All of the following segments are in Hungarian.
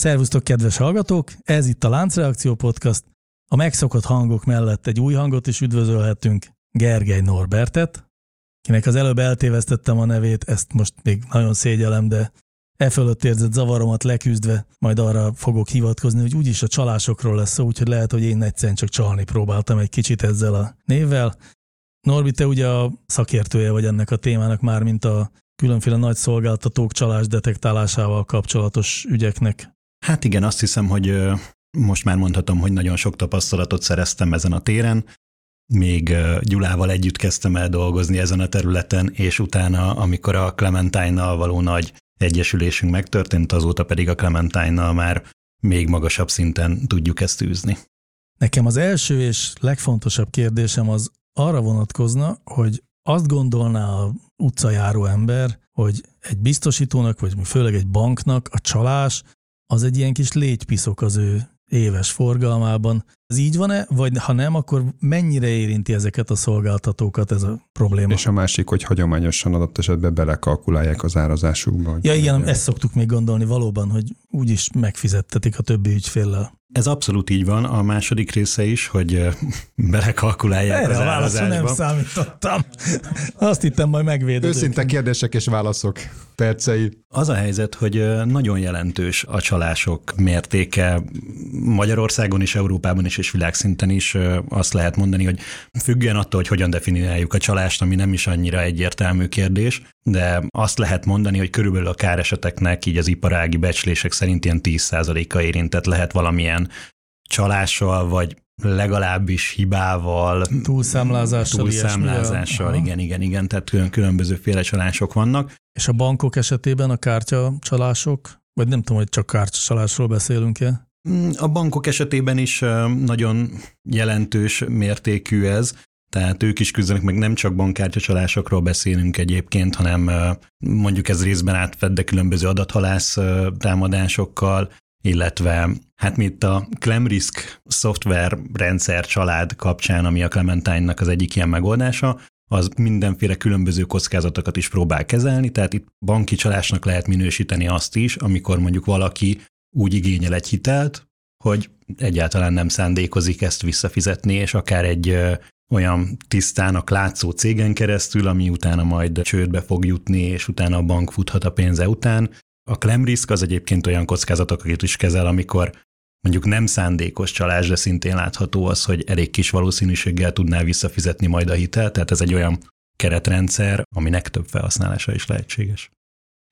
Szervusztok, kedves hallgatók! Ez itt a Láncreakció Podcast. A megszokott hangok mellett egy új hangot is üdvözölhetünk, Gergely Norbertet, kinek az előbb eltévesztettem a nevét, ezt most még nagyon szégyelem, de e fölött érzett zavaromat leküzdve, majd arra fogok hivatkozni, hogy úgyis a csalásokról lesz szó, úgyhogy lehet, hogy én egyszerűen csak csalni próbáltam egy kicsit ezzel a névvel. Norbi, te ugye a szakértője vagy ennek a témának már, mint a különféle nagy szolgáltatók csalás detektálásával kapcsolatos ügyeknek. Hát igen, azt hiszem, hogy most már mondhatom, hogy nagyon sok tapasztalatot szereztem ezen a téren. Még Gyulával együtt kezdtem el dolgozni ezen a területen, és utána, amikor a Clementine-nal való nagy egyesülésünk megtörtént, azóta pedig a Clementine-nal már még magasabb szinten tudjuk ezt űzni. Nekem az első és legfontosabb kérdésem az arra vonatkozna, hogy azt gondolná a utcajáró ember, hogy egy biztosítónak, vagy főleg egy banknak a csalás az egy ilyen kis légypiszok az ő éves forgalmában. Ez így van-e, vagy ha nem, akkor mennyire érinti ezeket a szolgáltatókat ez a probléma? És a másik, hogy hagyományosan adott esetben belekalkulálják az árazásukba. Ja igen, ezt szoktuk még gondolni valóban, hogy úgyis megfizettetik a többi ügyféllel. Ez abszolút így van. A második része is, hogy belekalkulálják Erre az a válaszra nem számítottam. Azt hittem, majd megvéded. Őszinte kérdések és válaszok percei. Az a helyzet, hogy nagyon jelentős a csalások mértéke Magyarországon is, Európában is, és világszinten is. Azt lehet mondani, hogy függően attól, hogy hogyan definiáljuk a csalást, ami nem is annyira egyértelmű kérdés, de azt lehet mondani, hogy körülbelül a káreseteknek így az iparági becslések szerint ilyen 10%-a érintett lehet valamilyen csalással, vagy legalábbis hibával, Túlszámlázással, túlszámlázással, igen, igen, igen, tehát külön, különbözőféle csalások vannak. És a bankok esetében a kártyacsalások, vagy nem tudom, hogy csak kártyacsalásról beszélünk-e? Mm, A bankok esetében is nagyon jelentős mértékű ez, tehát ők is küzdenek, meg nem csak bankkártyacsalásokról beszélünk egyébként, hanem mondjuk ez részben átfed, különböző adathalász támadásokkal, illetve hát mi itt a Clemrisk szoftver rendszer család kapcsán, ami a Clementine-nak az egyik ilyen megoldása, az mindenféle különböző kockázatokat is próbál kezelni, tehát itt banki csalásnak lehet minősíteni azt is, amikor mondjuk valaki úgy igényel egy hitelt, hogy egyáltalán nem szándékozik ezt visszafizetni, és akár egy olyan tisztának látszó cégen keresztül, ami utána majd csődbe fog jutni, és utána a bank futhat a pénze után. A Clemrisk az egyébként olyan kockázatokat is kezel, amikor mondjuk nem szándékos csalás, de szintén látható az, hogy elég kis valószínűséggel tudná visszafizetni majd a hitelt, tehát ez egy olyan keretrendszer, aminek több felhasználása is lehetséges.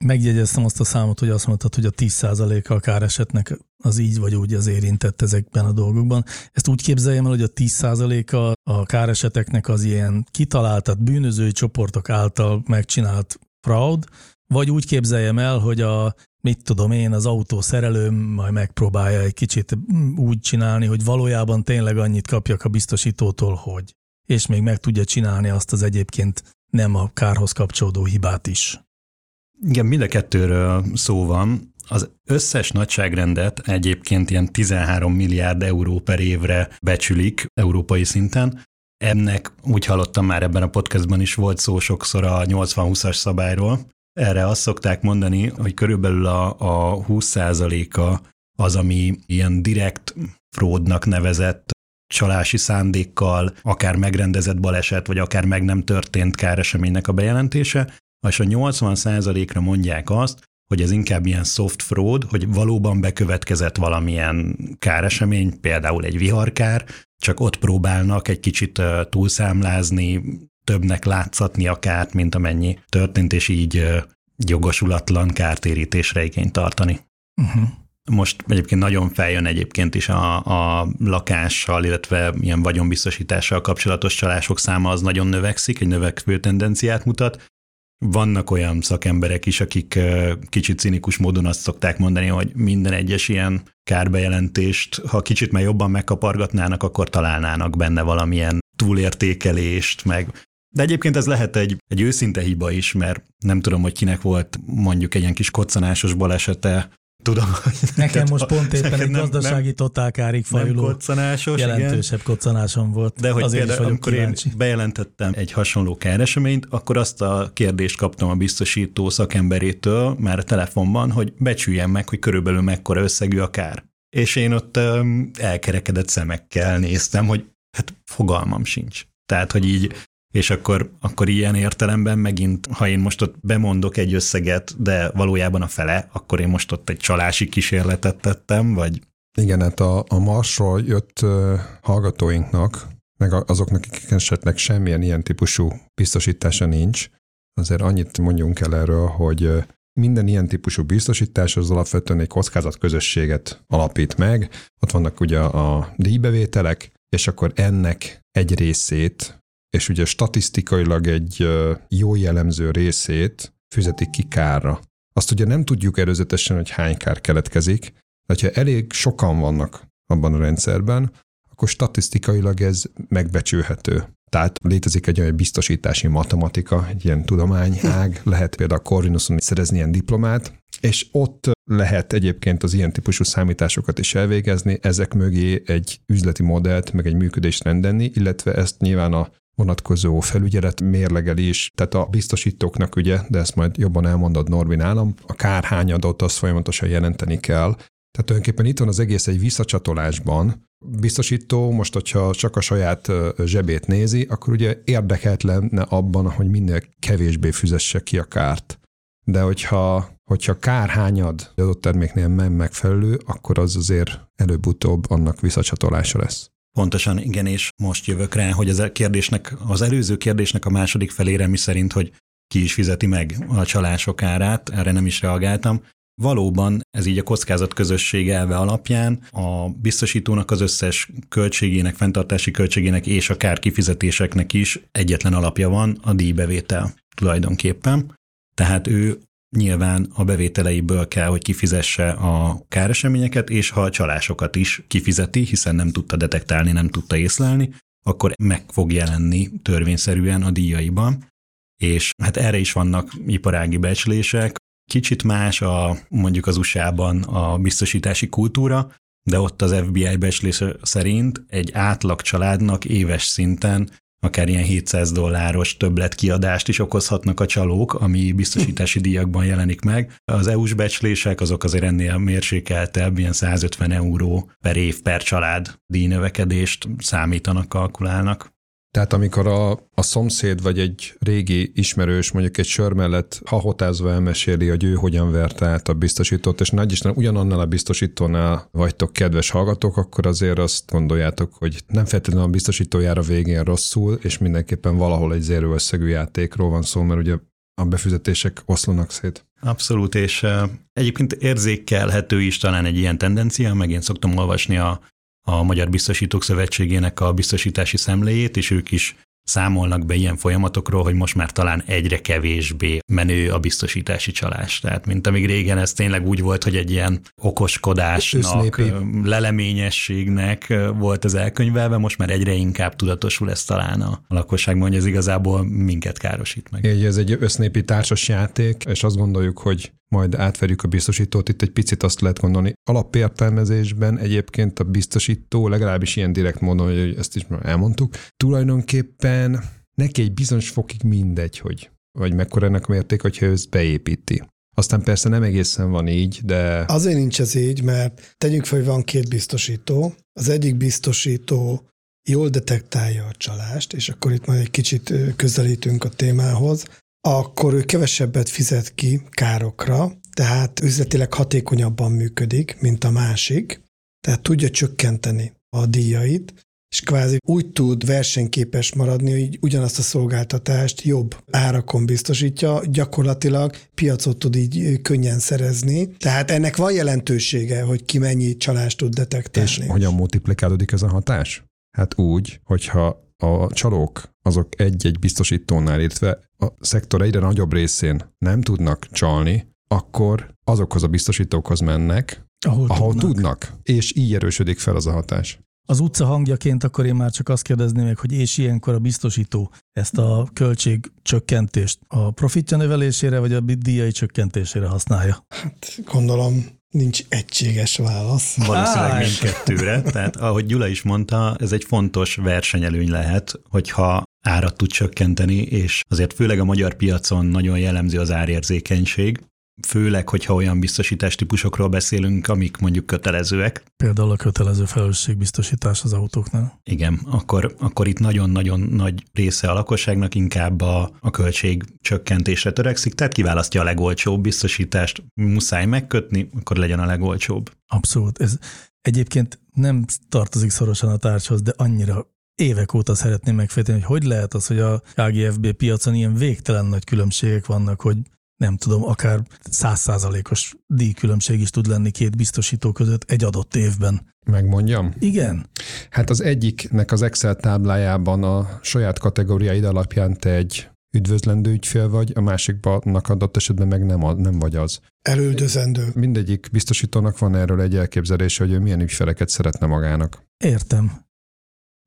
Megjegyeztem azt a számot, hogy azt mondtad, hogy a 10%-a a káresetnek az így vagy úgy az érintett ezekben a dolgokban. Ezt úgy képzeljem el, hogy a 10%-a a káreseteknek az ilyen kitalált, tehát bűnözői csoportok által megcsinált fraud, vagy úgy képzeljem el, hogy a mit tudom én, az autó szerelőm majd megpróbálja egy kicsit úgy csinálni, hogy valójában tényleg annyit kapjak a biztosítótól, hogy. És még meg tudja csinálni azt az egyébként nem a kárhoz kapcsolódó hibát is. Igen, mind a kettőről szó van. Az összes nagyságrendet egyébként ilyen 13 milliárd euró per évre becsülik európai szinten. Ennek úgy hallottam már ebben a podcastban is volt szó sokszor a 80-20-as szabályról. Erre azt szokták mondani, hogy körülbelül a, a 20%-a az, ami ilyen direkt fraudnak nevezett csalási szándékkal, akár megrendezett baleset, vagy akár meg nem történt káreseménynek a bejelentése, és a 80%-ra mondják azt, hogy ez inkább ilyen soft fraud, hogy valóban bekövetkezett valamilyen káresemény, például egy viharkár, csak ott próbálnak egy kicsit túlszámlázni, többnek látszatni a kárt, mint amennyi történt, és így jogosulatlan kártérítésre igényt tartani. Uh-huh. Most egyébként nagyon feljön egyébként is a, a lakással, illetve ilyen vagyonbiztosítással kapcsolatos csalások száma az nagyon növekszik, egy növekvő tendenciát mutat, vannak olyan szakemberek is, akik kicsit cinikus módon azt szokták mondani, hogy minden egyes ilyen kárbejelentést, ha kicsit már jobban megkapargatnának, akkor találnának benne valamilyen túlértékelést, meg de egyébként ez lehet egy, egy őszinte hiba is, mert nem tudom, hogy kinek volt mondjuk egy ilyen kis koccanásos balesete, Tudom, hogy Nekem most pont éppen egy gazdasági nem, totálkárig fajuló koccanásos, jelentősebb igen. koccanásom volt. De hogy Azért például, amikor kíváncsi. én bejelentettem egy hasonló káreseményt, akkor azt a kérdést kaptam a biztosító szakemberétől már a telefonban, hogy becsüljem meg, hogy körülbelül mekkora összegű a kár. És én ott elkerekedett szemekkel néztem, hogy hát fogalmam sincs. Tehát, hogy így és akkor, akkor ilyen értelemben megint, ha én most ott bemondok egy összeget, de valójában a fele, akkor én most ott egy csalási kísérletet tettem, vagy... Igen, hát a, a Marsról jött hallgatóinknak, meg azoknak, akik esetleg semmilyen ilyen típusú biztosítása nincs, azért annyit mondjunk el erről, hogy minden ilyen típusú biztosítás az alapvetően egy kockázatközösséget alapít meg. Ott vannak ugye a díjbevételek, és akkor ennek egy részét és ugye statisztikailag egy jó jellemző részét fizetik ki kárra. Azt ugye nem tudjuk előzetesen, hogy hány kár keletkezik, de ha elég sokan vannak abban a rendszerben, akkor statisztikailag ez megbecsülhető. Tehát létezik egy olyan biztosítási matematika, egy ilyen tudományág, lehet például a Corvinuson szerezni ilyen diplomát, és ott lehet egyébként az ilyen típusú számításokat is elvégezni, ezek mögé egy üzleti modellt, meg egy működést rendelni, illetve ezt nyilván a vonatkozó felügyelet mérlegelés, tehát a biztosítóknak ugye, de ezt majd jobban elmondod Norvin állam, a kárhányadot azt folyamatosan jelenteni kell. Tehát tulajdonképpen itt van az egész egy visszacsatolásban. Biztosító most, hogyha csak a saját zsebét nézi, akkor ugye érdekelt lenne abban, hogy minél kevésbé fizesse ki a kárt. De hogyha, hogyha kárhányad adott terméknél nem megfelelő, akkor az azért előbb-utóbb annak visszacsatolása lesz. Pontosan, igen, és most jövök rá, hogy az, a kérdésnek, az előző kérdésnek a második felére mi szerint, hogy ki is fizeti meg a csalások árát, erre nem is reagáltam. Valóban ez így a kockázat közösség elve alapján a biztosítónak az összes költségének, fenntartási költségének és a kár kifizetéseknek is egyetlen alapja van, a díjbevétel tulajdonképpen. Tehát ő nyilván a bevételeiből kell, hogy kifizesse a káreseményeket, és ha a csalásokat is kifizeti, hiszen nem tudta detektálni, nem tudta észlelni, akkor meg fog jelenni törvényszerűen a díjaiban. És hát erre is vannak iparági becslések. Kicsit más a mondjuk az USA-ban a biztosítási kultúra, de ott az FBI becslése szerint egy átlag családnak éves szinten akár ilyen 700 dolláros többletkiadást is okozhatnak a csalók, ami biztosítási díjakban jelenik meg. Az EU-s becslések azok azért ennél mérsékeltebb, ilyen 150 euró per év per család díjnövekedést számítanak, kalkulálnak. Tehát amikor a, a szomszéd vagy egy régi ismerős mondjuk egy sör mellett hahotázva elmeséli, hogy ő hogyan verte át a biztosítót, és nagy Isten ugyanannál a biztosítónál vagytok kedves hallgatók, akkor azért azt gondoljátok, hogy nem feltétlenül a biztosítójára végén rosszul, és mindenképpen valahol egy zéró összegű játékról van szó, mert ugye a befizetések oszlanak szét. Abszolút, és egyébként érzékelhető is talán egy ilyen tendencia, meg én szoktam olvasni a a Magyar Biztosítók Szövetségének a biztosítási szemléjét, és ők is számolnak be ilyen folyamatokról, hogy most már talán egyre kevésbé menő a biztosítási csalás. Tehát, mint amíg régen ez tényleg úgy volt, hogy egy ilyen okoskodásnak, Össznépi. leleményességnek volt az elkönyvelve, most már egyre inkább tudatosul ez talán a lakosságban, hogy ez igazából minket károsít meg. Ez egy össznépi társas játék, és azt gondoljuk, hogy majd átverjük a biztosítót, itt egy picit azt lehet gondolni. Alapértelmezésben egyébként a biztosító, legalábbis ilyen direkt módon, hogy ezt is már elmondtuk, tulajdonképpen neki egy bizonyos fokig mindegy, hogy vagy mekkora ennek a mérték, hogyha ő ezt beépíti. Aztán persze nem egészen van így, de... Azért nincs ez így, mert tegyünk fel, hogy van két biztosító. Az egyik biztosító jól detektálja a csalást, és akkor itt majd egy kicsit közelítünk a témához akkor ő kevesebbet fizet ki károkra, tehát üzletileg hatékonyabban működik, mint a másik, tehát tudja csökkenteni a díjait, és kvázi úgy tud versenyképes maradni, hogy ugyanazt a szolgáltatást jobb árakon biztosítja, gyakorlatilag piacot tud így könnyen szerezni. Tehát ennek van jelentősége, hogy ki mennyi csalást tud detektálni. És hogyan multiplikálódik ez a hatás? Hát úgy, hogyha a csalók azok egy-egy biztosítónál, illetve a szektor egyre nagyobb részén nem tudnak csalni, akkor azokhoz a biztosítókhoz mennek, Ahol, ahol tudnak. tudnak, és így erősödik fel az a hatás. Az utca hangjaként akkor én már csak azt kérdezném meg, hogy és ilyenkor a biztosító ezt a költség csökkentést a profitja növelésére, vagy a díjai csökkentésére használja? Hát gondolom nincs egységes válasz. Valószínűleg Á, mindkettőre. Tehát ahogy Gyula is mondta, ez egy fontos versenyelőny lehet, hogyha árat tud csökkenteni, és azért főleg a magyar piacon nagyon jellemző az árérzékenység, főleg, hogyha olyan biztosítás típusokról beszélünk, amik mondjuk kötelezőek. Például a kötelező felelősségbiztosítás az autóknál. Igen, akkor, akkor itt nagyon-nagyon nagy része a lakosságnak inkább a, a költség csökkentésre törekszik, tehát kiválasztja a legolcsóbb biztosítást, muszáj megkötni, akkor legyen a legolcsóbb. Abszolút. Ez egyébként nem tartozik szorosan a tárgyhoz, de annyira évek óta szeretném megfejteni, hogy hogy lehet az, hogy a KGFB piacon ilyen végtelen nagy különbségek vannak, hogy nem tudom, akár százszázalékos díjkülönbség is tud lenni két biztosító között egy adott évben. Megmondjam? Igen, Hát az egyiknek az Excel táblájában a saját kategóriáid alapján te egy üdvözlendő ügyfél vagy, a másikban adott esetben meg nem, a- nem vagy az. Elüldözendő. Mindegyik biztosítónak van erről egy elképzelése, hogy ő milyen ügyfeleket szeretne magának. értem.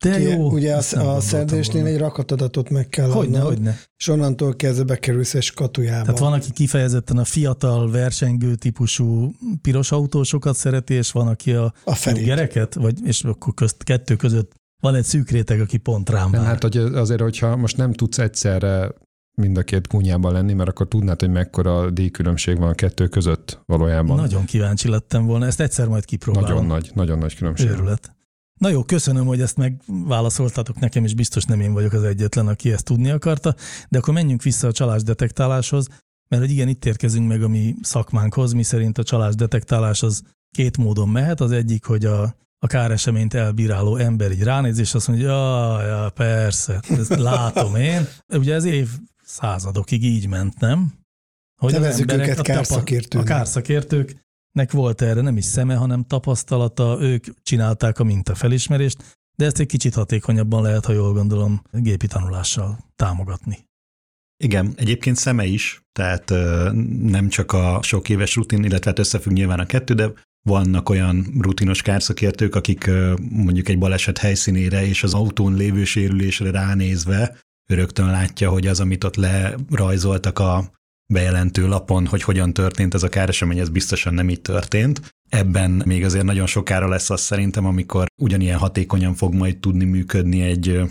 De Ugye, jó. ugye ezt a, a szerzésnél egy rakatadatot meg kell Hogyne, adnod, hogyne. és onnantól kezdve bekerülsz egy skatujába. Tehát van, aki kifejezetten a fiatal, versengő típusú piros autósokat szereti, és van, aki a a gereket, vagy, és akkor közt, kettő között van egy szűk réteg, aki pont rám vár. hát hogy azért, hogyha most nem tudsz egyszerre mind a két kunyában lenni, mert akkor tudnád, hogy mekkora díjkülönbség van a kettő között valójában. Nagyon kíváncsi lettem volna, ezt egyszer majd kipróbálom. nagyon nagy, nagyon nagy különbség. Őrület. Na jó, köszönöm, hogy ezt megválaszoltatok nekem, és biztos nem én vagyok az egyetlen, aki ezt tudni akarta, de akkor menjünk vissza a csalás detektáláshoz, mert hogy igen, itt érkezünk meg a mi szakmánkhoz, mi szerint a csalás detektálás az két módon mehet. Az egyik, hogy a, a káreseményt elbíráló ember így ránéz, és azt mondja, ja, ja, persze, ezt látom én. Ugye ez év századokig így ment, nem? Hogy az Nevezzük emberek őket a kárszakértőnek. A kárszakértőknek volt erre nem is szeme, hanem tapasztalata, ők csinálták a mintafelismerést, de ezt egy kicsit hatékonyabban lehet, ha jól gondolom, gépi tanulással támogatni. Igen, egyébként szeme is, tehát nem csak a sok éves rutin, illetve hát összefügg nyilván a kettő, de vannak olyan rutinos kárszakértők, akik mondjuk egy baleset helyszínére és az autón lévő sérülésre ránézve rögtön látja, hogy az, amit ott lerajzoltak a bejelentő lapon, hogy hogyan történt ez a káresemény, ez biztosan nem így történt. Ebben még azért nagyon sokára lesz az szerintem, amikor ugyanilyen hatékonyan fog majd tudni működni egy,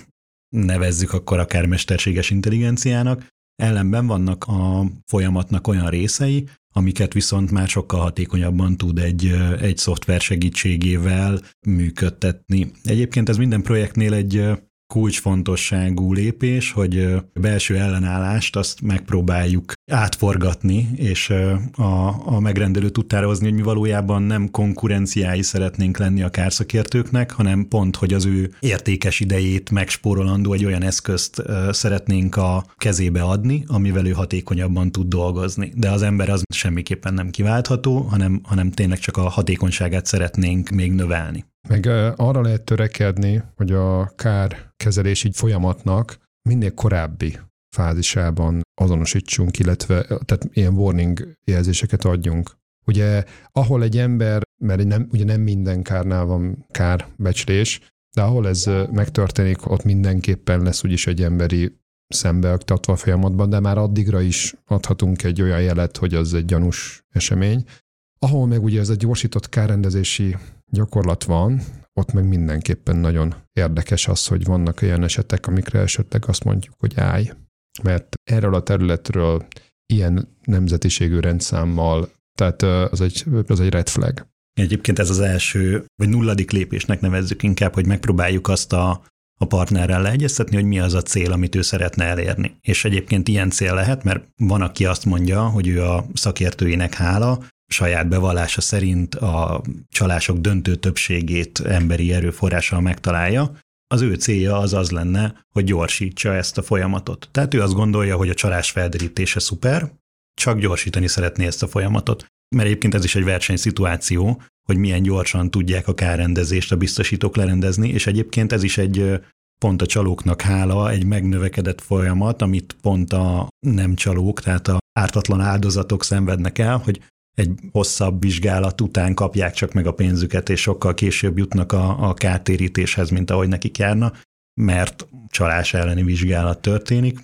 nevezzük akkor akár mesterséges intelligenciának, Ellenben vannak a folyamatnak olyan részei, amiket viszont már sokkal hatékonyabban tud egy, egy szoftver segítségével működtetni. Egyébként ez minden projektnél egy kulcsfontosságú lépés, hogy belső ellenállást azt megpróbáljuk átforgatni, és a, a megrendelő tudtára hozni, hogy mi valójában nem konkurenciái szeretnénk lenni a kárszakértőknek, hanem pont, hogy az ő értékes idejét megspórolandó egy olyan eszközt szeretnénk a kezébe adni, amivel ő hatékonyabban tud dolgozni. De az ember az semmiképpen nem kiváltható, hanem, hanem tényleg csak a hatékonyságát szeretnénk még növelni. Meg arra lehet törekedni, hogy a kárkezelési folyamatnak minél korábbi fázisában azonosítsunk, illetve tehát ilyen warning jelzéseket adjunk. Ugye, ahol egy ember, mert nem, ugye nem minden kárnál van kárbecslés, de ahol ez megtörténik, ott mindenképpen lesz úgyis egy emberi szembeaktatva a folyamatban, de már addigra is adhatunk egy olyan jelet, hogy az egy gyanús esemény. Ahol meg ugye ez a gyorsított kárrendezési gyakorlat van, ott meg mindenképpen nagyon érdekes az, hogy vannak olyan esetek, amikre esetleg azt mondjuk, hogy állj. Mert erről a területről ilyen nemzetiségű rendszámmal, tehát az egy, az egy red flag. Egyébként ez az első, vagy nulladik lépésnek nevezzük inkább, hogy megpróbáljuk azt a, a partnerrel leegyeztetni, hogy mi az a cél, amit ő szeretne elérni. És egyébként ilyen cél lehet, mert van, aki azt mondja, hogy ő a szakértőinek hála, saját bevallása szerint a csalások döntő többségét emberi erőforrással megtalálja, az ő célja az az lenne, hogy gyorsítsa ezt a folyamatot. Tehát ő azt gondolja, hogy a csalás felderítése szuper, csak gyorsítani szeretné ezt a folyamatot. Mert egyébként ez is egy versenyszituáció, hogy milyen gyorsan tudják a kárrendezést a biztosítók lerendezni, és egyébként ez is egy pont a csalóknak hála egy megnövekedett folyamat, amit pont a nem csalók, tehát a ártatlan áldozatok szenvednek el, hogy egy hosszabb vizsgálat után kapják csak meg a pénzüket, és sokkal később jutnak a, a kártérítéshez, mint ahogy nekik járna, mert csalás elleni vizsgálat történik.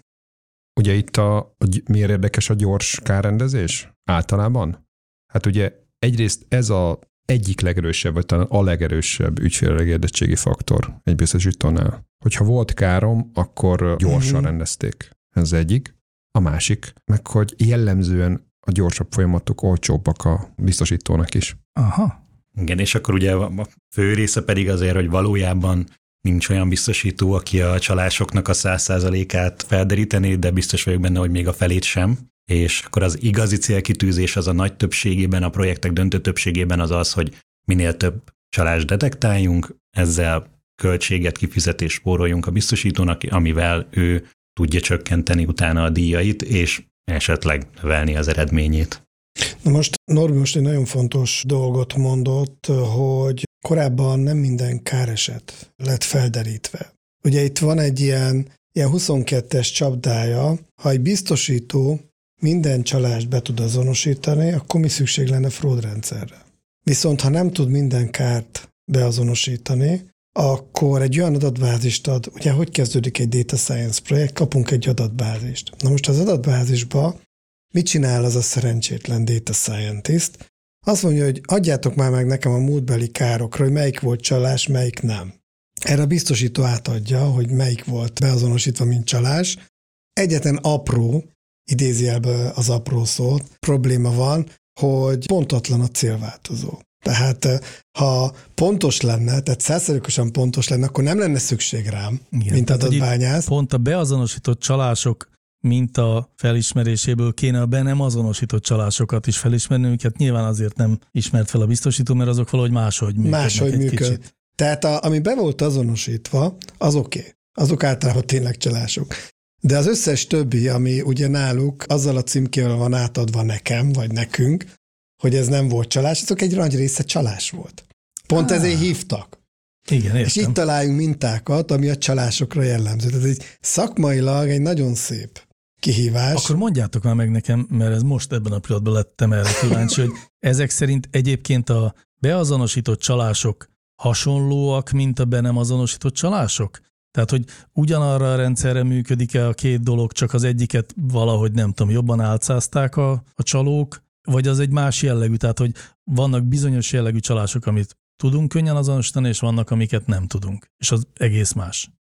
Ugye itt a, a miért érdekes a gyors kárrendezés általában? Hát ugye egyrészt ez a egyik legerősebb, vagy talán a legerősebb ügyfélregérdettségi faktor egy biztosítónál. Hogyha volt károm, akkor gyorsan uh-huh. rendezték. Ez egyik. A másik, meg hogy jellemzően a gyorsabb folyamatok olcsóbbak a biztosítónak is. Aha. Igen, és akkor ugye a fő része pedig azért, hogy valójában nincs olyan biztosító, aki a csalásoknak a száz százalékát felderítené, de biztos vagyok benne, hogy még a felét sem. És akkor az igazi célkitűzés az a nagy többségében, a projektek döntő többségében az az, hogy minél több csalást detektáljunk, ezzel költséget, kifizetést spóroljunk a biztosítónak, amivel ő tudja csökkenteni utána a díjait, és esetleg növelni az eredményét. Na most Norbi most egy nagyon fontos dolgot mondott, hogy korábban nem minden káreset lett felderítve. Ugye itt van egy ilyen, ilyen 22-es csapdája, ha egy biztosító minden csalást be tud azonosítani, akkor mi szükség lenne fraudrendszerre. Viszont ha nem tud minden kárt beazonosítani, akkor egy olyan adatbázist ad, ugye hogy kezdődik egy data science projekt, kapunk egy adatbázist. Na most az adatbázisba mit csinál az a szerencsétlen data scientist? Azt mondja, hogy adjátok már meg nekem a múltbeli károkra, hogy melyik volt csalás, melyik nem. Erre a biztosító átadja, hogy melyik volt beazonosítva, mint csalás. Egyetlen apró, idézjelbe az apró szót, probléma van, hogy pontatlan a célváltozó. Tehát eh, ha pontos lenne, tehát százszerűkosan pontos lenne, akkor nem lenne szükség rám, Igen, mint adatbányász. Pont a beazonosított csalások mint a felismeréséből kéne a be nem azonosított csalásokat is felismerni, őket nyilván azért nem ismert fel a biztosító, mert azok valahogy máshogy működnek Máshogy egy működ. kicsit. Tehát a, ami be volt azonosítva, az oké. Okay. Azok általában tényleg csalások. De az összes többi, ami ugye náluk azzal a címkével van átadva nekem, vagy nekünk, hogy ez nem volt csalás, azok egy nagy része csalás volt. Pont ah. ezért hívtak. Igen, értem. És itt találjunk mintákat, ami a csalásokra jellemző. Tehát egy szakmailag egy nagyon szép kihívás. Akkor mondjátok már meg nekem, mert ez most ebben a pillanatban lettem erre kíváncsi, hogy ezek szerint egyébként a beazonosított csalások hasonlóak, mint a be nem azonosított csalások? Tehát, hogy ugyanarra a rendszerre működik-e a két dolog, csak az egyiket valahogy nem tudom, jobban álcázták a, a csalók, vagy az egy más jellegű, tehát hogy vannak bizonyos jellegű csalások, amit tudunk könnyen azonosítani, és vannak, amiket nem tudunk, és az egész más.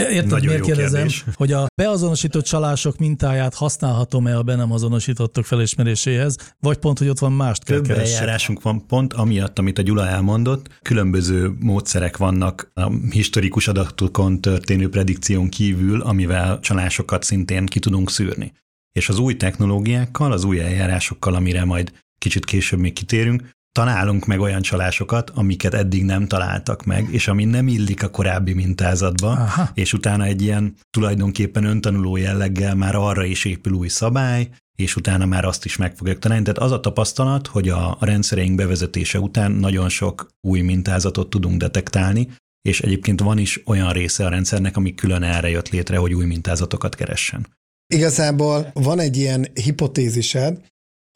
Érted, Nagyon miért kérdezem, kérdés. hogy a beazonosított csalások mintáját használhatom-e a be nem azonosítottok felismeréséhez, vagy pont, hogy ott van mást kell Több keresni. eljárásunk van pont amiatt, amit a Gyula elmondott. Különböző módszerek vannak a historikus adatokon történő predikción kívül, amivel csalásokat szintén ki tudunk szűrni. És az új technológiákkal, az új eljárásokkal, amire majd kicsit később még kitérünk, találunk meg olyan csalásokat, amiket eddig nem találtak meg, és ami nem illik a korábbi mintázatba, Aha. és utána egy ilyen tulajdonképpen öntanuló jelleggel már arra is épül új szabály, és utána már azt is meg fogják találni. Tehát az a tapasztalat, hogy a, a rendszereink bevezetése után nagyon sok új mintázatot tudunk detektálni, és egyébként van is olyan része a rendszernek, ami külön erre jött létre, hogy új mintázatokat keressen. Igazából van egy ilyen hipotézised,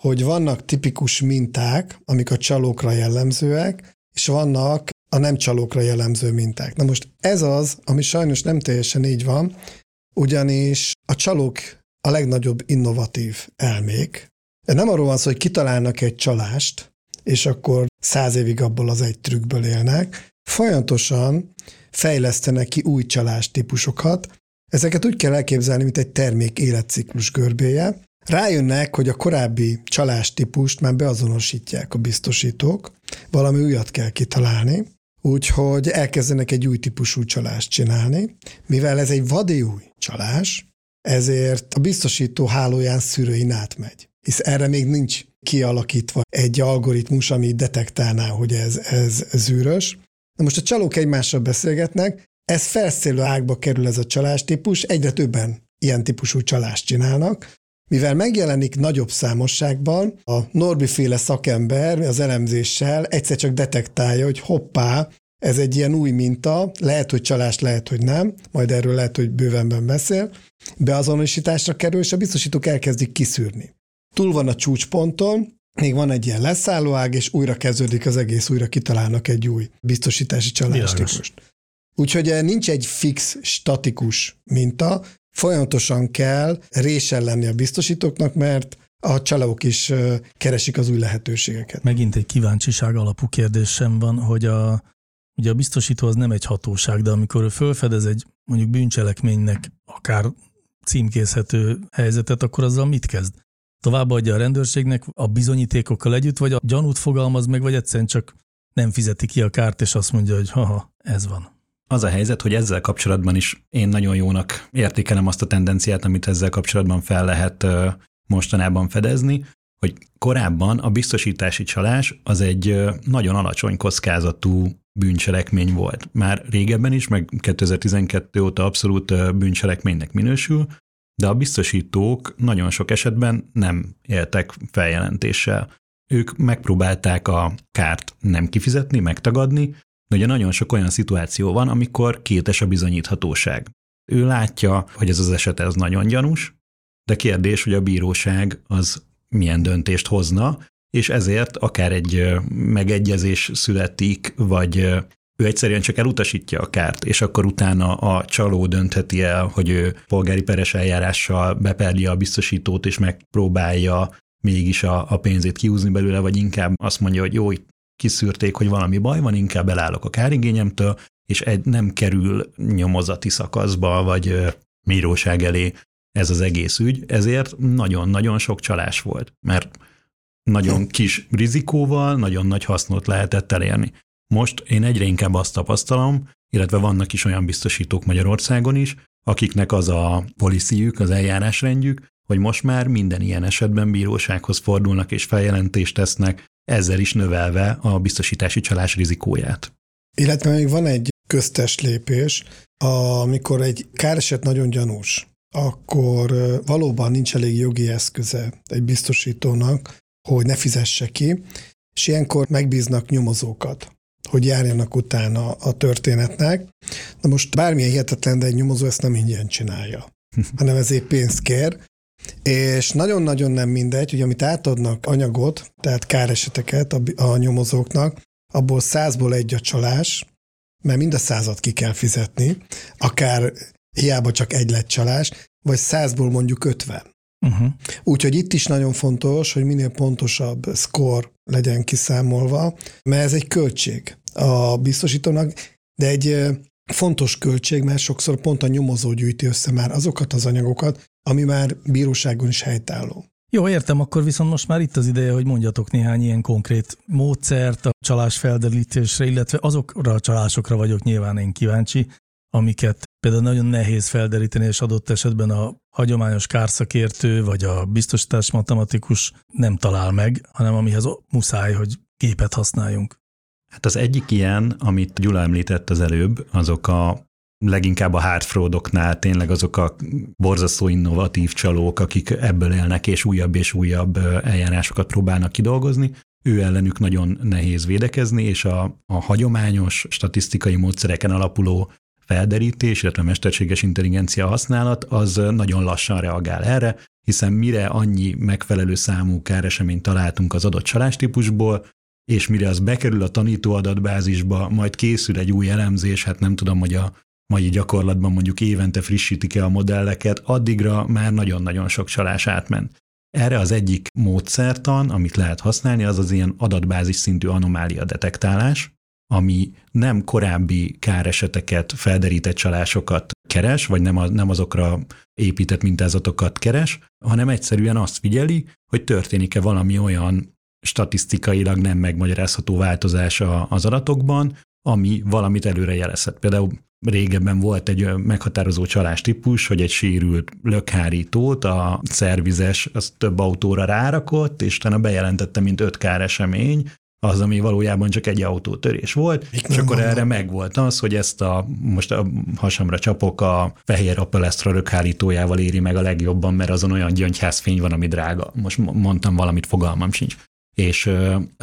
hogy vannak tipikus minták, amik a csalókra jellemzőek, és vannak a nem csalókra jellemző minták. Na most ez az, ami sajnos nem teljesen így van, ugyanis a csalók a legnagyobb innovatív elmék. Nem arról van szó, hogy kitalálnak egy csalást, és akkor száz évig abból az egy trükkből élnek. Folyamatosan fejlesztenek ki új csalás típusokat. Ezeket úgy kell elképzelni, mint egy termék életciklus görbéje, Rájönnek, hogy a korábbi csalástípust már beazonosítják a biztosítók, valami újat kell kitalálni, úgyhogy elkezdenek egy új típusú csalást csinálni. Mivel ez egy vadi új csalás, ezért a biztosító hálóján szűrőin átmegy. Hisz erre még nincs kialakítva egy algoritmus, ami detektálná, hogy ez, ez zűrös. Na most a csalók egymással beszélgetnek, ez felszélő ágba kerül ez a csalástípus, egyre többen ilyen típusú csalást csinálnak, mivel megjelenik nagyobb számosságban, a Norbi féle szakember az elemzéssel egyszer csak detektálja, hogy hoppá, ez egy ilyen új minta, lehet, hogy csalás, lehet, hogy nem, majd erről lehet, hogy bővenben beszél, beazonosításra kerül, és a biztosítók elkezdik kiszűrni. Túl van a csúcsponton, még van egy ilyen leszállóág, és újra kezdődik az egész, újra kitalálnak egy új biztosítási csalástípust. Úgyhogy eh, nincs egy fix, statikus minta, folyamatosan kell résen lenni a biztosítóknak, mert a csalók is eh, keresik az új lehetőségeket. Megint egy kíváncsiság alapú kérdésem van, hogy a, ugye a biztosító az nem egy hatóság, de amikor ő fölfedez egy mondjuk bűncselekménynek akár címkézhető helyzetet, akkor azzal mit kezd? továbbadja a rendőrségnek a bizonyítékokkal együtt, vagy a gyanút fogalmaz meg, vagy egyszerűen csak nem fizeti ki a kárt, és azt mondja, hogy haha, ez van. Az a helyzet, hogy ezzel kapcsolatban is én nagyon jónak értékelem azt a tendenciát, amit ezzel kapcsolatban fel lehet mostanában fedezni, hogy korábban a biztosítási csalás az egy nagyon alacsony kockázatú bűncselekmény volt. Már régebben is, meg 2012 óta abszolút bűncselekménynek minősül, de a biztosítók nagyon sok esetben nem éltek feljelentéssel. Ők megpróbálták a kárt nem kifizetni, megtagadni, ugye nagyon sok olyan szituáció van, amikor kétes a bizonyíthatóság. Ő látja, hogy ez az eset ez nagyon gyanús, de kérdés, hogy a bíróság az milyen döntést hozna, és ezért akár egy megegyezés születik, vagy ő egyszerűen csak elutasítja a kárt, és akkor utána a csaló döntheti el, hogy ő polgári peres eljárással beperli a biztosítót, és megpróbálja mégis a, a pénzét kiúzni belőle, vagy inkább azt mondja, hogy jó, itt kiszűrték, hogy valami baj van, inkább elállok a kárigényemtől, és egy nem kerül nyomozati szakaszba, vagy bíróság elé ez az egész ügy, ezért nagyon-nagyon sok csalás volt, mert nagyon kis rizikóval nagyon nagy hasznot lehetett elérni. Most én egyre inkább azt tapasztalom, illetve vannak is olyan biztosítók Magyarországon is, akiknek az a policyjük, az eljárásrendjük, hogy most már minden ilyen esetben bírósághoz fordulnak és feljelentést tesznek, ezzel is növelve a biztosítási csalás rizikóját. Illetve még van egy köztes lépés, amikor egy káreset nagyon gyanús, akkor valóban nincs elég jogi eszköze egy biztosítónak, hogy ne fizesse ki, és ilyenkor megbíznak nyomozókat hogy járjanak utána a történetnek. Na most bármilyen hihetetlen, de egy nyomozó ezt nem ingyen csinálja, hanem ezért pénzt kér, és nagyon-nagyon nem mindegy, hogy amit átadnak anyagot, tehát káreseteket a, a nyomozóknak, abból százból egy a csalás, mert mind a százat ki kell fizetni, akár hiába csak egy lett csalás, vagy százból mondjuk ötven. Uh-huh. Úgyhogy itt is nagyon fontos, hogy minél pontosabb score legyen kiszámolva, mert ez egy költség a biztosítónak, de egy fontos költség, mert sokszor pont a nyomozó gyűjti össze már azokat az anyagokat, ami már bíróságon is helytálló. Jó, értem, akkor viszont most már itt az ideje, hogy mondjatok néhány ilyen konkrét módszert a csalás felderítésre, illetve azokra a csalásokra vagyok nyilván én kíváncsi, amiket például nagyon nehéz felderíteni, és adott esetben a hagyományos kárszakértő vagy a biztosítás matematikus nem talál meg, hanem amihez muszáj, hogy gépet használjunk. Hát az egyik ilyen, amit Gyula említett az előbb, azok a leginkább a hard fraudoknál tényleg azok a borzasztó innovatív csalók, akik ebből élnek, és újabb és újabb eljárásokat próbálnak kidolgozni. Ő ellenük nagyon nehéz védekezni, és a, a hagyományos statisztikai módszereken alapuló felderítés, illetve mesterséges intelligencia használat, az nagyon lassan reagál erre, hiszen mire annyi megfelelő számú káreseményt találtunk az adott csalástípusból, és mire az bekerül a tanító adatbázisba, majd készül egy új elemzés, hát nem tudom, hogy a mai gyakorlatban mondjuk évente frissítik-e a modelleket, addigra már nagyon-nagyon sok csalás átment. Erre az egyik módszertan, amit lehet használni, az az ilyen adatbázis szintű anomália detektálás, ami nem korábbi káreseteket, felderített csalásokat keres, vagy nem, az, nem azokra épített mintázatokat keres, hanem egyszerűen azt figyeli, hogy történik-e valami olyan statisztikailag nem megmagyarázható változás az adatokban, ami valamit előre jelezhet. Például régebben volt egy meghatározó csalás típus, hogy egy sérült lökhárítót a szervizes az több autóra rárakott, és utána bejelentette, mint öt káresemény, az, ami valójában csak egy autótörés volt, Mik és akkor vannak. erre megvolt az, hogy ezt a, most a hasamra csapok, a fehér apelesztra röghárítójával éri meg a legjobban, mert azon olyan gyöngyházfény van, ami drága. Most mo- mondtam valamit, fogalmam sincs. És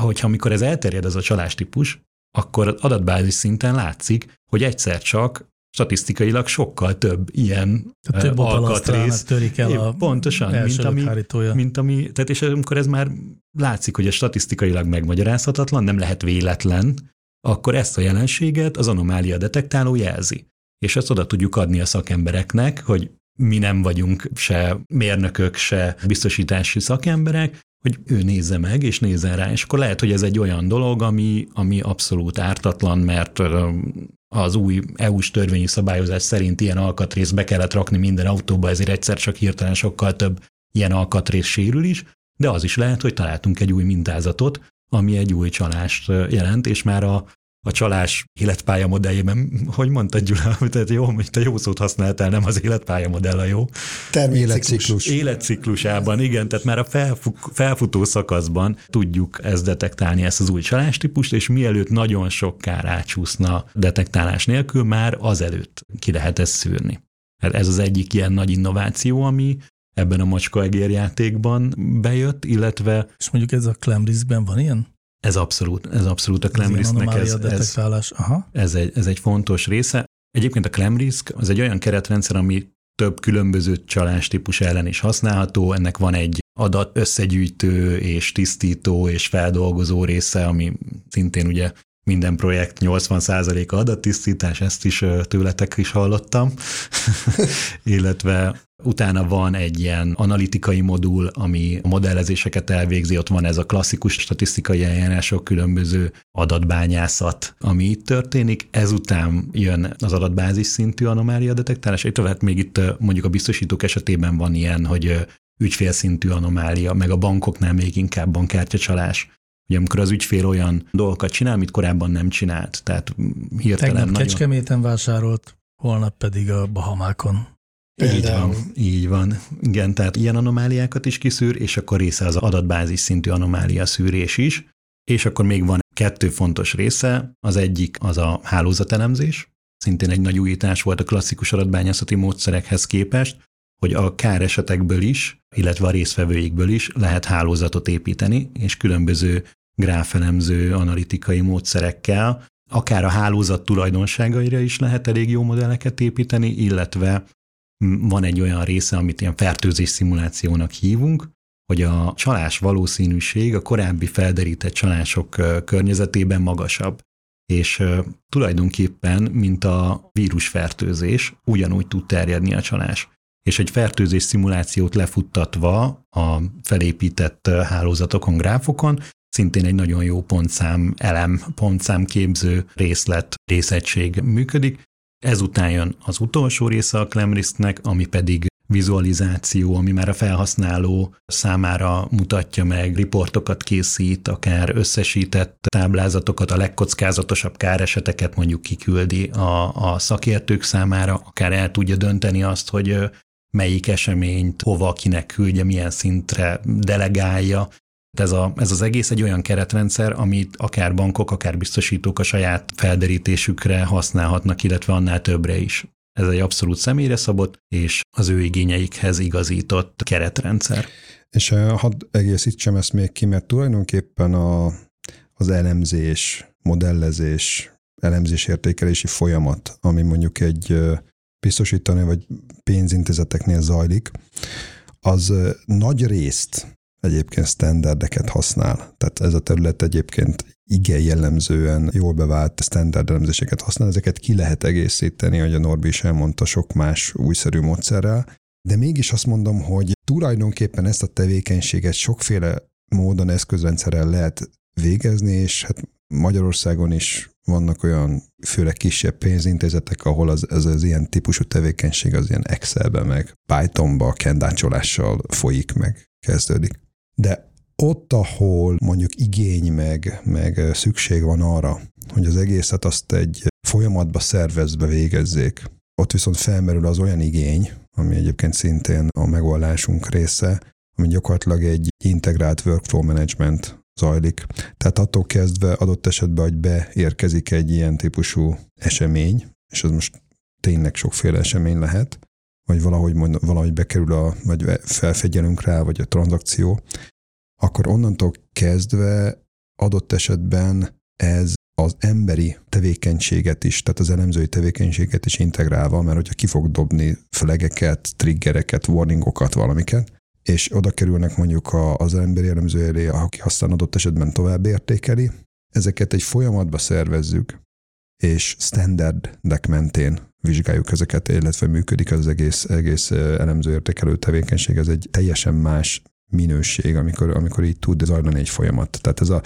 hogyha amikor ez elterjed, ez a csalástípus, akkor adatbázis szinten látszik, hogy egyszer csak statisztikailag sokkal több ilyen Tehát több alkatrész, törik el a pontosan, mint ami, röghárítója. mint ami, tehát és amikor ez már látszik, hogy ez statisztikailag megmagyarázhatatlan, nem lehet véletlen, akkor ezt a jelenséget az anomália detektáló jelzi. És ezt oda tudjuk adni a szakembereknek, hogy mi nem vagyunk se mérnökök, se biztosítási szakemberek, hogy ő nézze meg, és nézzen rá, és akkor lehet, hogy ez egy olyan dolog, ami, ami abszolút ártatlan, mert az új EU-s törvényi szabályozás szerint ilyen alkatrészt be kellett rakni minden autóba, ezért egyszer csak hirtelen sokkal több ilyen alkatrész sérül is, de az is lehet, hogy találtunk egy új mintázatot, ami egy új csalást jelent, és már a, a csalás életpálya modelljében, hogy mondtad Gyula, tehát jó, hogy te jó szót használtál, nem az életpálya modell a jó. Életciklus. életciklusában, igen, tehát már a felfut, felfutó szakaszban tudjuk ezt detektálni, ezt az új csalástípust, és mielőtt nagyon sok kár átsúszna detektálás nélkül, már azelőtt ki lehet ezt szűrni. Hát ez az egyik ilyen nagy innováció, ami ebben a macska játékban bejött, illetve És mondjuk ez a Clemriskben van ilyen? Ez abszolút, ez abszolút a Clemrisknek anomália ez, ez. Aha. ez egy, ez egy fontos része. Egyébként a Clemrisk az egy olyan keretrendszer, ami több különböző csalás típus ellen is használható. Ennek van egy adat összegyűjtő és tisztító és feldolgozó része, ami szintén ugye minden projekt 80%-a adattisztítás, ezt is tőletek is hallottam, illetve utána van egy ilyen analitikai modul, ami a modellezéseket elvégzi, ott van ez a klasszikus statisztikai eljárások, különböző adatbányászat, ami itt történik, ezután jön az adatbázis szintű anomália detektálás, itt tehát még itt mondjuk a biztosítók esetében van ilyen, hogy ügyfélszintű anomália, meg a bankoknál még inkább bankkártyacsalás. Ugye amikor az ügyfél olyan dolgokat csinál, amit korábban nem csinált, tehát hirtelen Tegnap nagyon... Kecskeméten vásárolt, holnap pedig a Bahamákon. Így Például. van, így van. Igen, tehát ilyen anomáliákat is kiszűr, és akkor része az adatbázis szintű anomália szűrés is, és akkor még van kettő fontos része, az egyik az a hálózatelemzés, szintén egy nagy újítás volt a klasszikus adatbányászati módszerekhez képest, hogy a káresetekből is, illetve a résztvevőikből is lehet hálózatot építeni, és különböző gráfelemző analitikai módszerekkel, akár a hálózat tulajdonságaira is lehet elég jó modelleket építeni, illetve van egy olyan része, amit ilyen fertőzés szimulációnak hívunk, hogy a csalás valószínűség a korábbi felderített csalások környezetében magasabb. És tulajdonképpen, mint a vírusfertőzés, ugyanúgy tud terjedni a csalás. És egy fertőzés szimulációt lefuttatva a felépített hálózatokon, gráfokon, szintén egy nagyon jó pontszám elem, pontszám képző részlet, részegység működik. Ezután jön az utolsó része a Clemrisknek, ami pedig vizualizáció, ami már a felhasználó számára mutatja meg, riportokat készít, akár összesített táblázatokat, a legkockázatosabb káreseteket mondjuk kiküldi a, a szakértők számára, akár el tudja dönteni azt, hogy melyik eseményt hova, kinek küldje, milyen szintre delegálja. Ez, a, ez az egész egy olyan keretrendszer, amit akár bankok, akár biztosítók a saját felderítésükre használhatnak, illetve annál többre is. Ez egy abszolút személyre szabott, és az ő igényeikhez igazított keretrendszer. És eh, hadd egészítsem ezt még ki, mert tulajdonképpen a, az elemzés, modellezés, elemzés-értékelési folyamat, ami mondjuk egy eh, biztosítani vagy pénzintézeteknél zajlik, az eh, nagy részt egyébként standardeket használ. Tehát ez a terület egyébként igen jellemzően jól bevált standard elemzéseket használ, ezeket ki lehet egészíteni, hogy a Norbi is elmondta sok más újszerű módszerrel, de mégis azt mondom, hogy tulajdonképpen ezt a tevékenységet sokféle módon eszközrendszerrel lehet végezni, és hát Magyarországon is vannak olyan főleg kisebb pénzintézetek, ahol az, ez az ilyen típusú tevékenység az ilyen Excelbe, meg Pythonba, kendácsolással folyik, meg kezdődik. De ott, ahol mondjuk igény meg, meg szükség van arra, hogy az egészet azt egy folyamatba szervezve végezzék, ott viszont felmerül az olyan igény, ami egyébként szintén a megoldásunk része, ami gyakorlatilag egy integrált workflow management zajlik. Tehát attól kezdve adott esetben, hogy beérkezik egy ilyen típusú esemény, és ez most tényleg sokféle esemény lehet, vagy valahogy, mond, valahogy bekerül, a, vagy felfegyelünk rá, vagy a tranzakció, akkor onnantól kezdve adott esetben ez az emberi tevékenységet is, tehát az elemzői tevékenységet is integrálva, mert hogyha ki fog dobni flegeket, triggereket, warningokat, valamiket, és oda kerülnek mondjuk az emberi elemző elé, aki aztán adott esetben tovább értékeli, ezeket egy folyamatba szervezzük, és standardek mentén vizsgáljuk ezeket, illetve működik az egész, egész elemző értékelő tevékenység. Ez egy teljesen más minőség, amikor, amikor így tud zajlani egy folyamat. Tehát ez a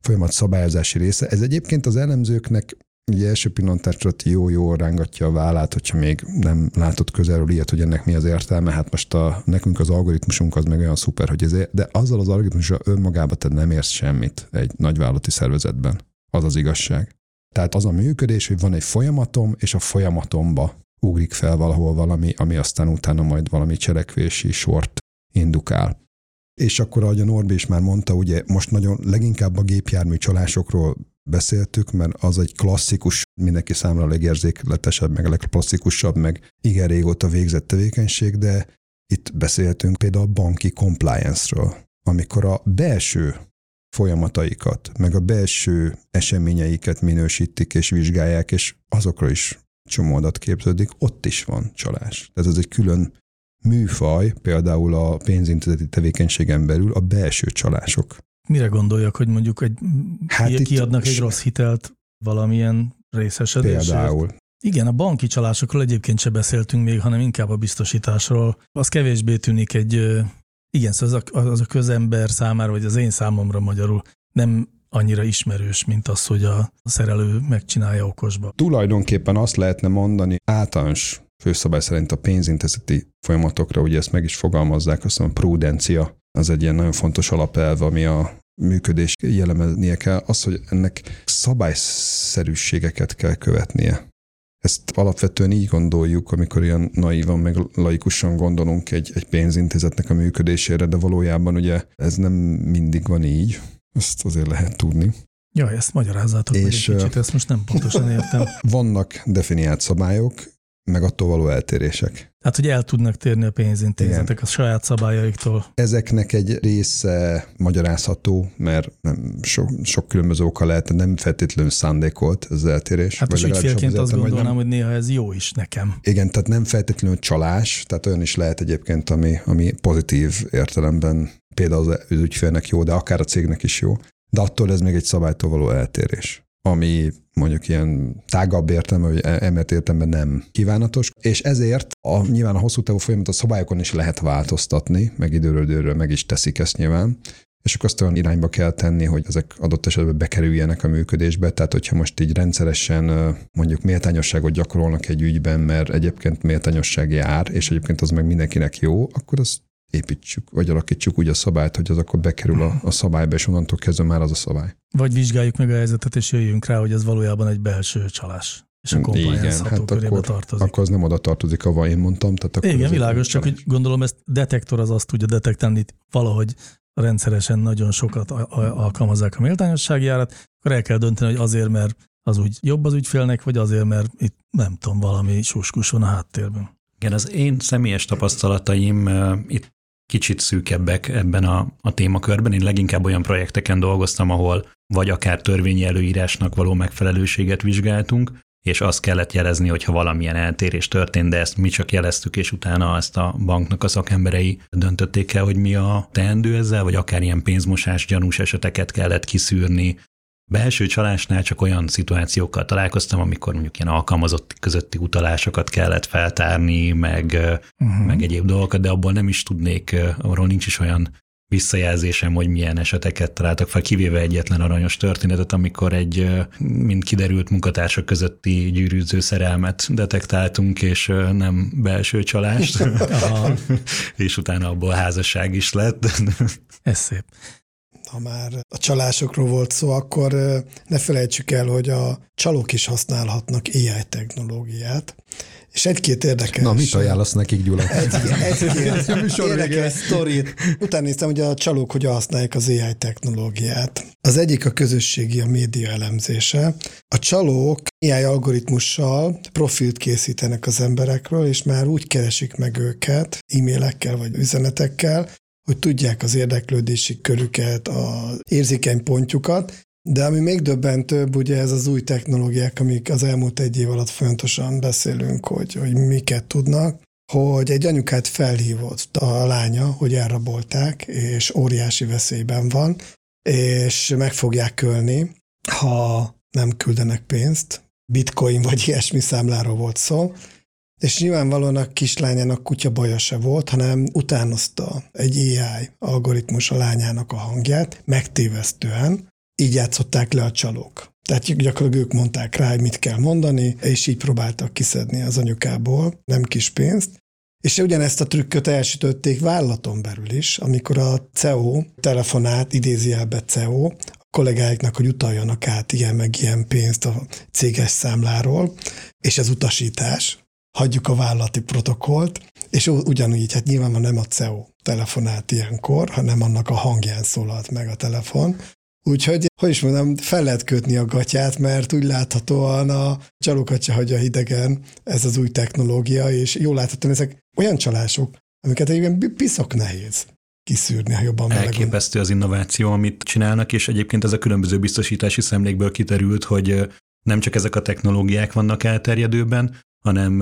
folyamat szabályozási része. Ez egyébként az elemzőknek ugye első pillantásra jó-jó rángatja a vállát, hogyha még nem látott közelről ilyet, hogy ennek mi az értelme. Hát most a, nekünk az algoritmusunk az meg olyan szuper, hogy ez, de azzal az algoritmussal önmagában te nem érsz semmit egy nagyvállalati szervezetben. Az az igazság. Tehát az a működés, hogy van egy folyamatom, és a folyamatomba ugrik fel valahol valami, ami aztán utána majd valami cselekvési sort indukál. És akkor, ahogy a Norbi is már mondta, ugye most nagyon leginkább a gépjármű csalásokról beszéltük, mert az egy klasszikus, mindenki számára a legérzékletesebb, meg a legklasszikusabb, meg igen régóta végzett tevékenység, de itt beszéltünk például a banki compliance-ről, amikor a belső folyamataikat, meg a belső eseményeiket minősítik és vizsgálják, és azokra is csomó adat képződik, ott is van csalás. Tehát ez egy külön műfaj, például a pénzintézeti tevékenységen belül a belső csalások. Mire gondoljak, hogy mondjuk egy, hát kiadnak egy rossz hitelt valamilyen részesedésért? Például. Igen, a banki csalásokról egyébként se beszéltünk még, hanem inkább a biztosításról. Az kevésbé tűnik egy, igen, szóval az a, az a közember számára, vagy az én számomra magyarul nem annyira ismerős, mint az, hogy a szerelő megcsinálja okosba. Tulajdonképpen azt lehetne mondani általános főszabály szerint a pénzintézeti folyamatokra, ugye ezt meg is fogalmazzák, azt mondom, prudencia, az egy ilyen nagyon fontos alapelv, ami a működés jellemeznie kell, az, hogy ennek szabályszerűségeket kell követnie. Ezt alapvetően így gondoljuk, amikor ilyen naívan, meg laikusan gondolunk egy, egy pénzintézetnek a működésére, de valójában ugye ez nem mindig van így, ezt azért lehet tudni. Ja, ezt magyarázzátok és, meg egy kicsit, ezt most nem pontosan értem. Vannak definiált szabályok, meg attól való eltérések. Tehát, hogy el tudnak térni a pénzintézetek Igen. a saját szabályaiktól. Ezeknek egy része magyarázható, mert nem, sok, sok különböző oka lehet, nem feltétlenül szándékolt az eltérés. Hát most ügyfélként azt gondolnám, nem, hogy néha ez jó is nekem. Igen, tehát nem feltétlenül csalás, tehát olyan is lehet egyébként, ami, ami pozitív értelemben például az ügyfélnek jó, de akár a cégnek is jó. De attól ez még egy szabálytól való eltérés ami mondjuk ilyen tágabb értelme, vagy e- emet értelme nem kívánatos, és ezért a, nyilván a hosszú távú folyamat a szabályokon is lehet változtatni, meg időről időről meg is teszik ezt nyilván, és akkor azt olyan irányba kell tenni, hogy ezek adott esetben bekerüljenek a működésbe. Tehát, hogyha most így rendszeresen mondjuk méltányosságot gyakorolnak egy ügyben, mert egyébként méltányosság jár, és egyébként az meg mindenkinek jó, akkor az építsük, vagy alakítsuk úgy a szabályt, hogy az akkor bekerül a, a szabályba, és onnantól kezdve már az a szabály. Vagy vizsgáljuk meg a helyzetet, és jöjjünk rá, hogy ez valójában egy belső csalás. És a Igen, hát akkor, tartozik. akkor az nem oda tartozik, ahova én mondtam. Tehát akkor Igen, világos, csak hogy gondolom ezt detektor az azt tudja detektálni, valahogy rendszeresen nagyon sokat alkalmazzák a méltányossági árat, akkor el kell dönteni, hogy azért, mert az úgy jobb az ügyfélnek, vagy azért, mert itt nem tudom, valami suskus van a háttérben. Igen, az én személyes tapasztalataim uh, itt kicsit szűkebbek ebben a, a témakörben. Én leginkább olyan projekteken dolgoztam, ahol vagy akár törvényi előírásnak való megfelelőséget vizsgáltunk, és azt kellett jelezni, hogyha valamilyen eltérés történt, de ezt mi csak jeleztük, és utána ezt a banknak a szakemberei döntötték el, hogy mi a teendő ezzel, vagy akár ilyen pénzmosás gyanús eseteket kellett kiszűrni, Belső csalásnál csak olyan szituációkkal találkoztam, amikor mondjuk ilyen alkalmazott közötti utalásokat kellett feltárni, meg, uh-huh. meg egyéb dolgokat, de abból nem is tudnék, arról nincs is olyan visszajelzésem, hogy milyen eseteket találtak fel, kivéve egyetlen aranyos történetet, amikor egy, mint kiderült munkatársak közötti gyűrűző szerelmet detektáltunk, és nem belső csalást, és utána abból házasság is lett. Ez szép. Ha már a csalásokról volt szó, akkor ne felejtsük el, hogy a csalók is használhatnak AI technológiát, és egy-két érdekes... Na, mit ajánlasz nekik, Gyula? Egy, egy-két érdekes sztorit. Utána néztem, hogy a csalók hogyan használják az AI technológiát. Az egyik a közösségi, a média elemzése. A csalók AI algoritmussal profilt készítenek az emberekről, és már úgy keresik meg őket e-mailekkel vagy üzenetekkel, hogy tudják az érdeklődési körüket, az érzékeny pontjukat, de ami még döbbentőbb, ugye ez az új technológiák, amik az elmúlt egy év alatt folyamatosan beszélünk, hogy, hogy miket tudnak, hogy egy anyukát felhívott a lánya, hogy elrabolták, és óriási veszélyben van, és meg fogják ölni, ha nem küldenek pénzt, bitcoin vagy ilyesmi számláról volt szó, és nyilvánvalóan a kislányának kutya baja se volt, hanem utánozta egy AI algoritmus a lányának a hangját, megtévesztően, így játszották le a csalók. Tehát gyakorlatilag ők mondták rá, hogy mit kell mondani, és így próbáltak kiszedni az anyukából nem kis pénzt. És ugyanezt a trükköt elsütötték vállalaton belül is, amikor a CEO telefonát, idézi el be CEO, a kollégáiknak, hogy utaljanak át ilyen meg ilyen pénzt a céges számláról, és ez utasítás, hagyjuk a vállalati protokollt, és ugyanúgy, hát nyilván nem a CEO telefonált ilyenkor, hanem annak a hangján szólalt meg a telefon, Úgyhogy, hogy is mondom, fel lehet kötni a gatyát, mert úgy láthatóan a csalókat se hagyja hidegen ez az új technológia, és jól láthatóan ezek olyan csalások, amiket egyébként piszok nehéz kiszűrni, ha jobban Elképesztő az innováció, amit csinálnak, és egyébként ez a különböző biztosítási szemlékből kiterült, hogy nem csak ezek a technológiák vannak elterjedőben, hanem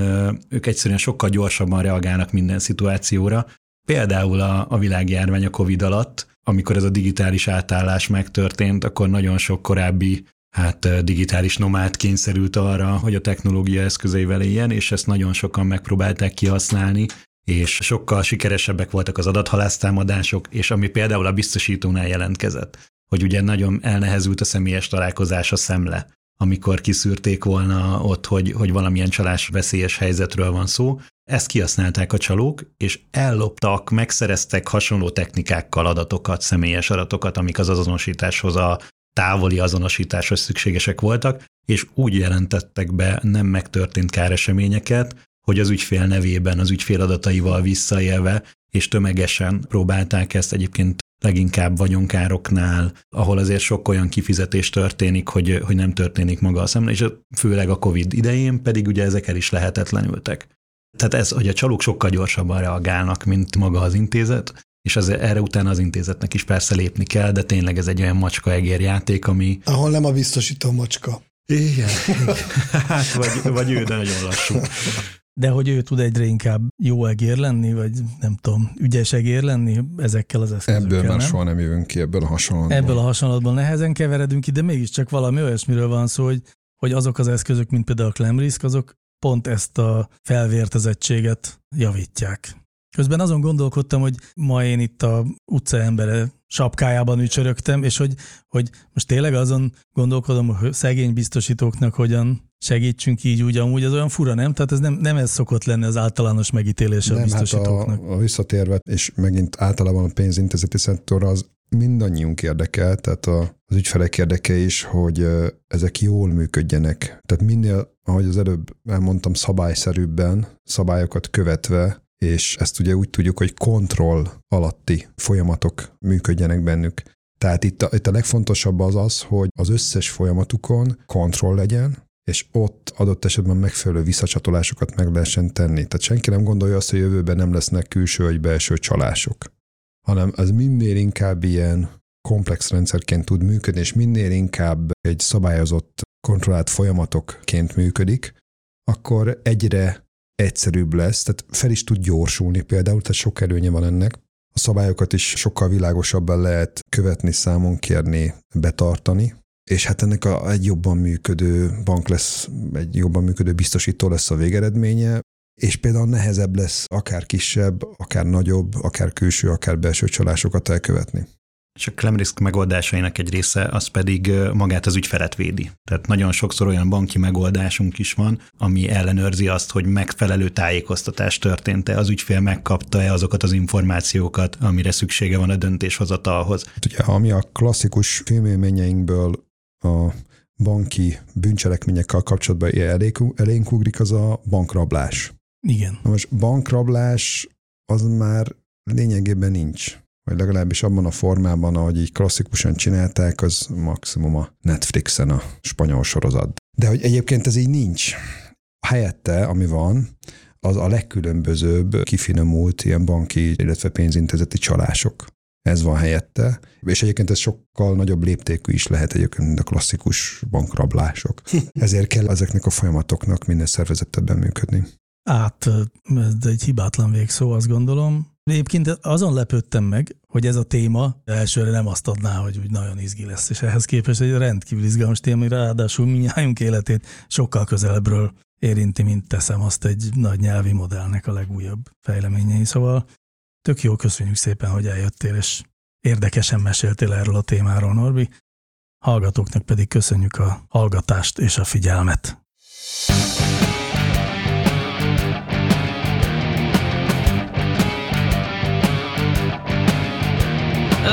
ők egyszerűen sokkal gyorsabban reagálnak minden szituációra. Például a, a világjárvány a Covid alatt amikor ez a digitális átállás megtörtént, akkor nagyon sok korábbi hát digitális nomád kényszerült arra, hogy a technológia eszközeivel éljen, és ezt nagyon sokan megpróbálták kihasználni, és sokkal sikeresebbek voltak az adathalásztámadások, és ami például a biztosítónál jelentkezett, hogy ugye nagyon elnehezült a személyes találkozás a szemle, amikor kiszűrték volna ott, hogy, hogy valamilyen csalás veszélyes helyzetről van szó, ezt kihasználták a csalók, és elloptak, megszereztek hasonló technikákkal adatokat, személyes adatokat, amik az azonosításhoz, a távoli azonosításhoz szükségesek voltak, és úgy jelentettek be nem megtörtént káreseményeket, hogy az ügyfél nevében, az ügyfél adataival visszaélve, és tömegesen próbálták ezt egyébként leginkább vagyonkároknál, ahol azért sok olyan kifizetés történik, hogy, hogy nem történik maga a szemle, és főleg a COVID idején pedig ugye ezek el is lehetetlenültek. Tehát ez, hogy a csalók sokkal gyorsabban reagálnak, mint maga az intézet, és az, erre utána az intézetnek is persze lépni kell, de tényleg ez egy olyan macska-egér játék, ami... Ahol nem a biztosító macska. Igen. hát vagy, vagy ő, de nagyon lassú. De hogy ő tud egyre inkább jó egér lenni, vagy nem tudom, ügyes egér lenni ezekkel az eszközökkel, Ebből már nem? soha nem jövünk ki, ebből a hasonlatból. Ebből a hasonlatból nehezen keveredünk ki, de mégiscsak valami olyasmiről van szó, hogy, hogy azok az eszközök, mint például a Clemrisk, azok pont ezt a felvértezettséget javítják. Közben azon gondolkodtam, hogy ma én itt a utca embere sapkájában ücsörögtem, és hogy, hogy most tényleg azon gondolkodom, hogy szegény biztosítóknak hogyan segítsünk így úgy, amúgy az olyan fura, nem? Tehát ez nem, nem ez szokott lenni az általános megítélése a biztosítóknak. Hát a, a visszatérve, és megint általában a pénzintézeti szektor az mindannyiunk érdekel, tehát a, az ügyfelek érdeke is, hogy ezek jól működjenek. Tehát minél, ahogy az előbb elmondtam, szabályszerűbben, szabályokat követve, és ezt ugye úgy tudjuk, hogy kontroll alatti folyamatok működjenek bennük. Tehát itt a, itt a legfontosabb az az, hogy az összes folyamatukon kontroll legyen, és ott adott esetben megfelelő visszacsatolásokat meg lehessen tenni. Tehát senki nem gondolja azt, hogy jövőben nem lesznek külső vagy belső csalások, hanem az minél inkább ilyen komplex rendszerként tud működni, és minél inkább egy szabályozott, kontrollált folyamatokként működik, akkor egyre egyszerűbb lesz, tehát fel is tud gyorsulni például, tehát sok előnye van ennek. A szabályokat is sokkal világosabban lehet követni, számon kérni, betartani, és hát ennek a, egy jobban működő bank lesz, egy jobban működő biztosító lesz a végeredménye, és például nehezebb lesz akár kisebb, akár nagyobb, akár külső, akár belső csalásokat elkövetni. És a Clemrisk megoldásainak egy része az pedig magát az ügyfelet védi. Tehát nagyon sokszor olyan banki megoldásunk is van, ami ellenőrzi azt, hogy megfelelő tájékoztatás történt-e, az ügyfél megkapta-e azokat az információkat, amire szüksége van a döntéshozatalhoz. Hát ugye, ami a klasszikus filmélményeinkből a banki bűncselekményekkel kapcsolatban elénk ugrik, az a bankrablás. Igen. Na most bankrablás az már lényegében nincs vagy legalábbis abban a formában, ahogy így klasszikusan csinálták, az maximum a Netflixen a spanyol sorozat. De hogy egyébként ez így nincs. Helyette, ami van, az a legkülönbözőbb, kifinomult ilyen banki, illetve pénzintézeti csalások. Ez van helyette, és egyébként ez sokkal nagyobb léptékű is lehet egyébként, mint a klasszikus bankrablások. Ezért kell ezeknek a folyamatoknak minden szervezetben működni. Át, ez egy hibátlan végszó, azt gondolom. Egyébként azon lepődtem meg, hogy ez a téma elsőre nem azt adná, hogy úgy nagyon izgi lesz, és ehhez képest egy rendkívül izgalmas téma, ráadásul minnyájunk életét sokkal közelebbről érinti, mint teszem azt egy nagy nyelvi modellnek a legújabb fejleményei. Szóval tök jó, köszönjük szépen, hogy eljöttél, és érdekesen meséltél erről a témáról, Norbi. Hallgatóknak pedig köszönjük a hallgatást és a figyelmet.